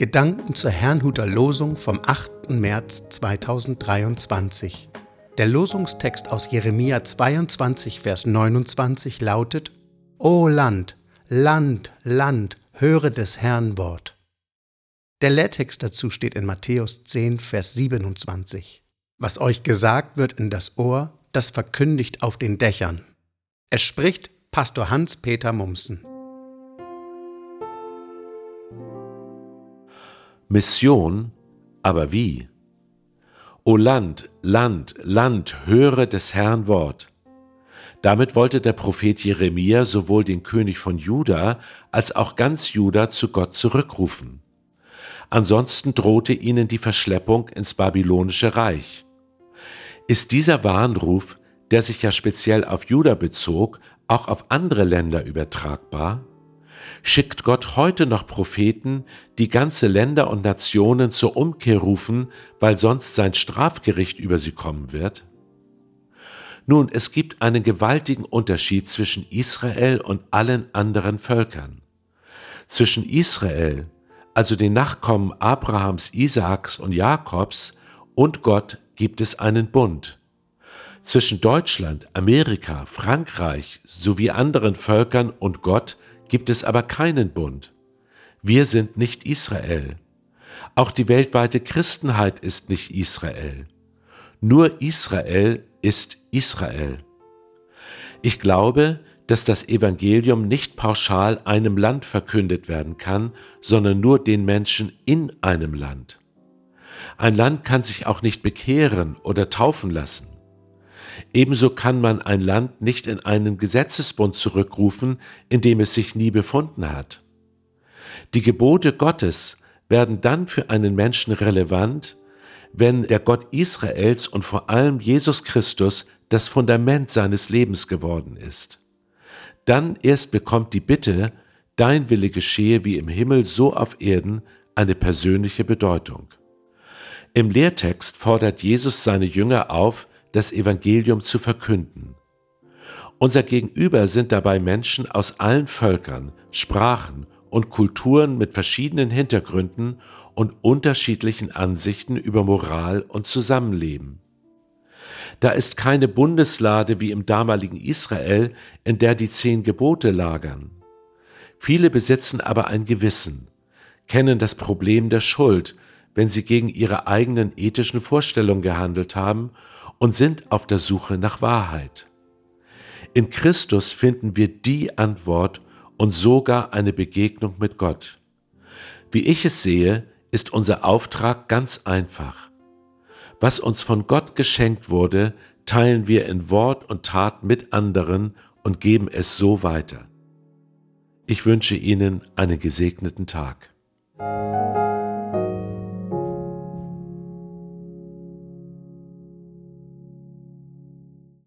Gedanken zur Herrnhuter Losung vom 8. März 2023. Der Losungstext aus Jeremia 22, Vers 29 lautet: O Land, Land, Land, höre des Herrn Wort. Der Lehrtext dazu steht in Matthäus 10, Vers 27. Was euch gesagt wird in das Ohr, das verkündigt auf den Dächern. Es spricht Pastor Hans-Peter Mumsen. Mission, aber wie? O Land, Land, Land, höre des Herrn Wort. Damit wollte der Prophet Jeremia sowohl den König von Juda als auch ganz Juda zu Gott zurückrufen. Ansonsten drohte ihnen die Verschleppung ins babylonische Reich. Ist dieser Warnruf, der sich ja speziell auf Juda bezog, auch auf andere Länder übertragbar? Schickt Gott heute noch Propheten, die ganze Länder und Nationen zur Umkehr rufen, weil sonst sein Strafgericht über sie kommen wird? Nun, es gibt einen gewaltigen Unterschied zwischen Israel und allen anderen Völkern. Zwischen Israel, also den Nachkommen Abrahams, Isaaks und Jakobs, und Gott gibt es einen Bund. Zwischen Deutschland, Amerika, Frankreich sowie anderen Völkern und Gott gibt es aber keinen Bund. Wir sind nicht Israel. Auch die weltweite Christenheit ist nicht Israel. Nur Israel ist Israel. Ich glaube, dass das Evangelium nicht pauschal einem Land verkündet werden kann, sondern nur den Menschen in einem Land. Ein Land kann sich auch nicht bekehren oder taufen lassen. Ebenso kann man ein Land nicht in einen Gesetzesbund zurückrufen, in dem es sich nie befunden hat. Die Gebote Gottes werden dann für einen Menschen relevant, wenn der Gott Israels und vor allem Jesus Christus das Fundament seines Lebens geworden ist. Dann erst bekommt die Bitte, dein Wille geschehe wie im Himmel so auf Erden, eine persönliche Bedeutung. Im Lehrtext fordert Jesus seine Jünger auf, das Evangelium zu verkünden. Unser Gegenüber sind dabei Menschen aus allen Völkern, Sprachen und Kulturen mit verschiedenen Hintergründen und unterschiedlichen Ansichten über Moral und Zusammenleben. Da ist keine Bundeslade wie im damaligen Israel, in der die zehn Gebote lagern. Viele besitzen aber ein Gewissen, kennen das Problem der Schuld, wenn sie gegen ihre eigenen ethischen Vorstellungen gehandelt haben und sind auf der Suche nach Wahrheit. In Christus finden wir die Antwort und sogar eine Begegnung mit Gott. Wie ich es sehe, ist unser Auftrag ganz einfach. Was uns von Gott geschenkt wurde, teilen wir in Wort und Tat mit anderen und geben es so weiter. Ich wünsche Ihnen einen gesegneten Tag.